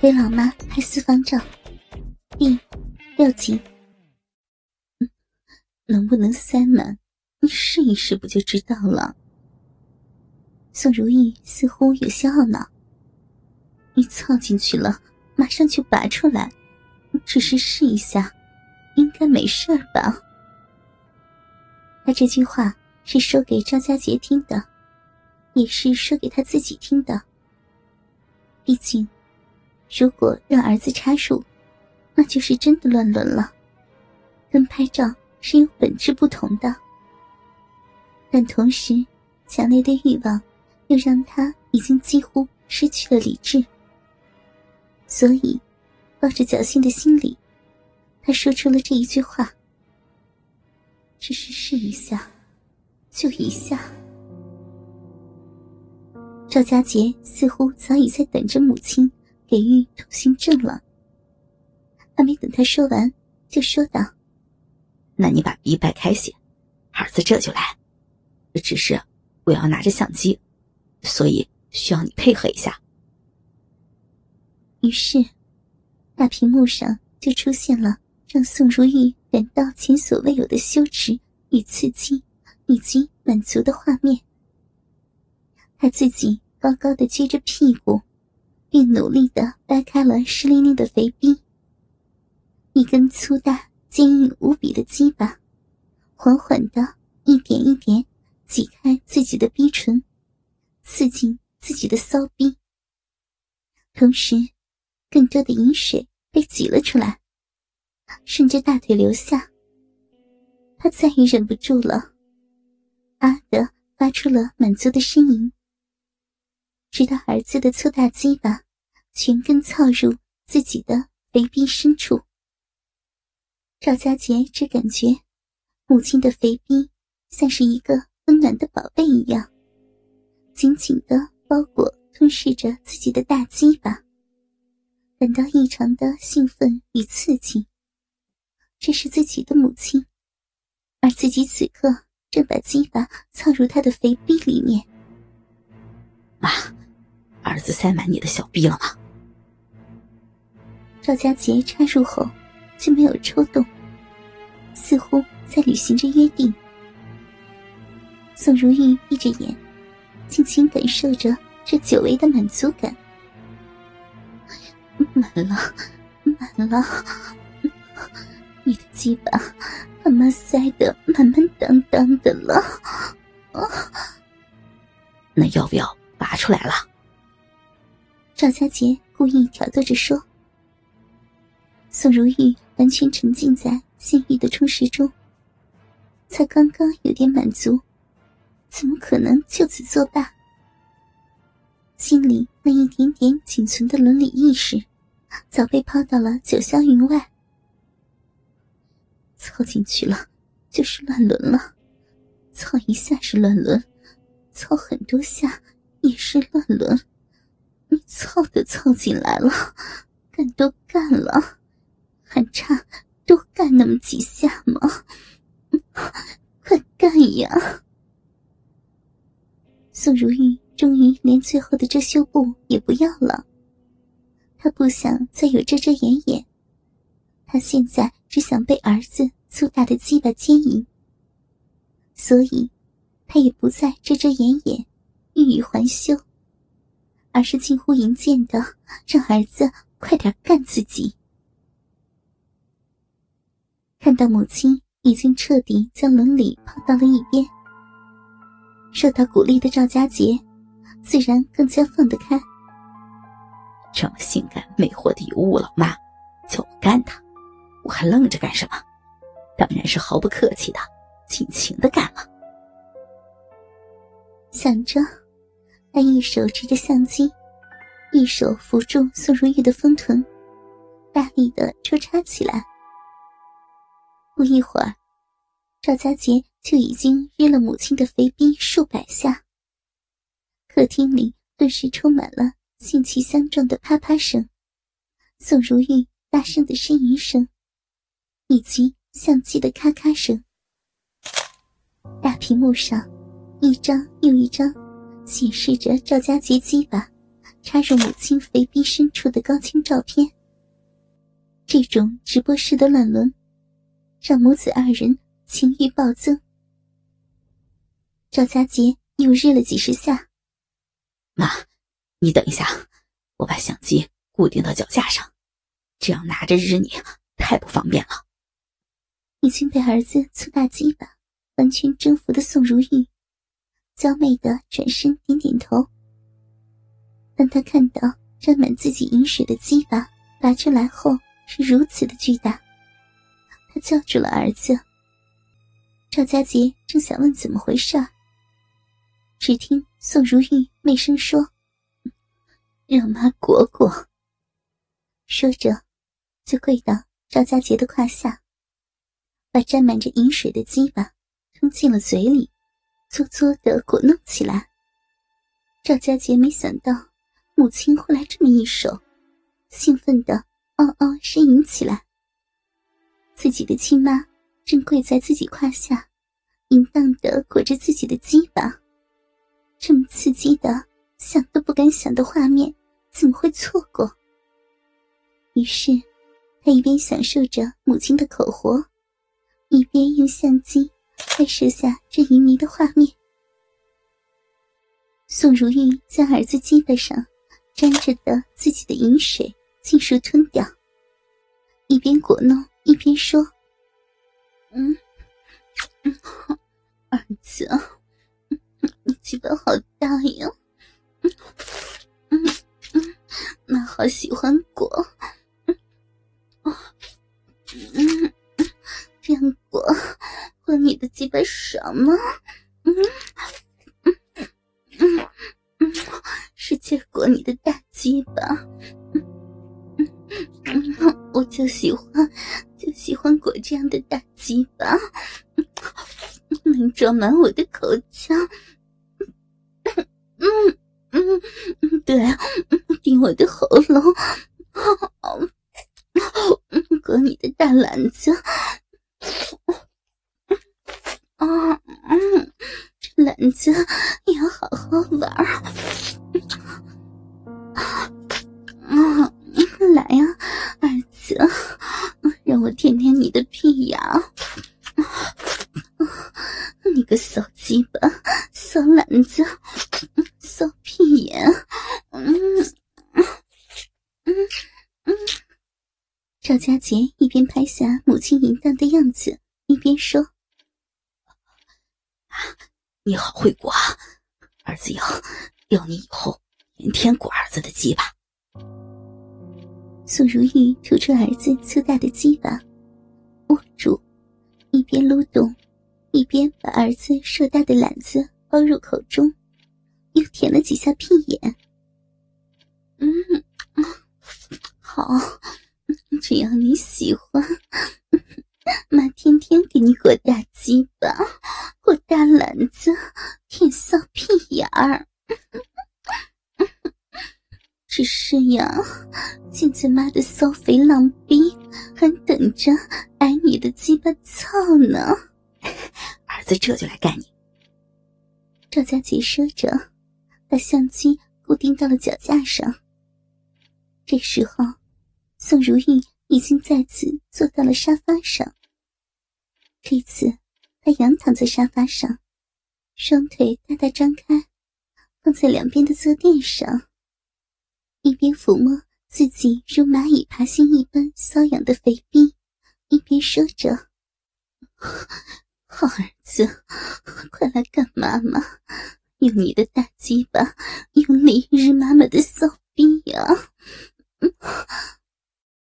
给老妈拍私房照，第六集。能不能塞满？你试一试不就知道了。宋如意似乎有些懊恼。你凑进去了，马上就拔出来，只是试一下，应该没事吧？他这句话是说给赵家杰听的，也是说给他自己听的。毕竟。如果让儿子插手，那就是真的乱伦了，跟拍照是有本质不同的。但同时，强烈的欲望又让他已经几乎失去了理智。所以，抱着侥幸的心理，他说出了这一句话：“只是试一下，就一下。”赵家杰似乎早已在等着母亲。给予通行证了，还没等他说完，就说道：“那你把鼻掰开些，儿子这就来。只是我要拿着相机，所以需要你配合一下。”于是，大屏幕上就出现了让宋如玉感到前所未有的羞耻与刺激，以及满足的画面。他自己高高的撅着屁股。并努力的掰开了湿淋淋的肥逼，一根粗大、坚硬无比的鸡巴，缓缓的一点一点挤开自己的逼唇，刺进自己的骚逼。同时，更多的饮水被挤了出来，顺着大腿流下。他再也忍不住了，啊的发出了满足的呻吟。直到儿子的粗大鸡巴全根操入自己的肥逼深处，赵家杰只感觉母亲的肥逼像是一个温暖的宝贝一样，紧紧的包裹吞噬着自己的大鸡巴，感到异常的兴奋与刺激。这是自己的母亲，而自己此刻正把鸡巴操入他的肥逼里面。妈。儿子塞满你的小臂了吗？赵家杰插入后就没有抽动，似乎在履行着约定。宋如玉闭着眼，轻轻感受着这久违的满足感。满了，满了，你的鸡巴，他妈塞得满满当当的了。啊 那要不要拔出来了？赵家杰故意挑逗着说：“宋如玉完全沉浸在性欲的充实中，才刚刚有点满足，怎么可能就此作罢？心里那一点点仅存的伦理意识，早被抛到了九霄云外。操进去了，就是乱伦了；操一下是乱伦，操很多下也是乱伦。”你操都操进来了，干都干了，还差多干那么几下吗？快干呀！宋如玉终于连最后的遮羞布也不要了，她不想再有遮遮掩掩，她现在只想被儿子粗大的鸡巴牵引，所以她也不再遮遮掩掩，欲语还休。而是近乎淫贱的让儿子快点干自己。看到母亲已经彻底将伦理抛到了一边，受到鼓励的赵家杰自然更加放得开。这么性感魅惑的尤物老妈，叫我干他，我还愣着干什么？当然是毫不客气的尽情的干了。想着。他一手持着相机，一手扶住宋如玉的丰臀，大力的抽插起来。不一会儿，赵家杰就已经约了母亲的肥逼数百下。客厅里顿时充满了性气相撞的啪啪声，宋如玉大声的呻吟声，以及相机的咔咔声。大屏幕上，一张又一张。显示着赵家杰鸡巴插入母亲肥逼深处的高清照片。这种直播式的乱伦，让母子二人情欲暴增。赵家杰又日了几十下。妈，你等一下，我把相机固定到脚架上，这样拿着日你太不方便了。已经被儿子粗大鸡巴完全征服的宋如玉，娇媚的转身点点头。当他看到沾满自己饮水的鸡巴拔出来后是如此的巨大，他叫住了儿子。赵家杰正想问怎么回事。只听宋如玉媚声说：“让妈果果。”说着，就跪到赵家杰的胯下，把沾满着饮水的鸡巴吞进了嘴里，嘬嘬的果弄起来。赵家杰没想到母亲会来这么一手，兴奋的嗷嗷呻吟起来。自己的亲妈正跪在自己胯下，淫荡的裹着自己的鸡巴。这么刺激的、想都不敢想的画面，怎么会错过？于是，他一边享受着母亲的口活，一边用相机拍摄下这淫迷的画面。宋如玉将儿子鸡巴上沾着的自己的饮水尽数吞掉，一边果弄一边说：“嗯，儿子。”你鸡巴好大呀！嗯嗯嗯，妈好喜欢果。鸡巴爽吗？嗯嗯嗯嗯，使劲裹你的大鸡巴。嗯嗯嗯，我就喜欢，就喜欢裹这样的大鸡巴，能装满我的口腔。嗯嗯嗯对，顶我的喉咙，裹你的大篮子，让我舔舔你的屁眼，你个骚鸡巴，骚懒子。骚屁眼，嗯嗯嗯。赵家杰一边拍下母亲淫荡的样子，一边说：“你好会裹，儿子要要你以后天天裹儿子的鸡巴。”宋如玉吐出儿子粗大的鸡巴，握住，一边撸动，一边把儿子硕大的篮子包入口中。又舔了几下屁眼，嗯，好，只要你喜欢，妈天天给你裹大鸡巴，裹大篮子，舔骚屁眼儿。只是呀，现在妈的骚肥浪逼还等着挨你的鸡巴操呢。儿子这就来干你。赵家杰说着。把相机固定到了脚架上。这时候，宋如意已经再次坐到了沙发上。这次，她仰躺在沙发上，双腿大大张开，放在两边的坐垫上，一边抚摸自己如蚂蚁爬行一般瘙痒的肥逼，一边说着：“ 好儿子，快来干妈妈，用你的大鸡巴用力日妈妈的骚逼呀、啊！”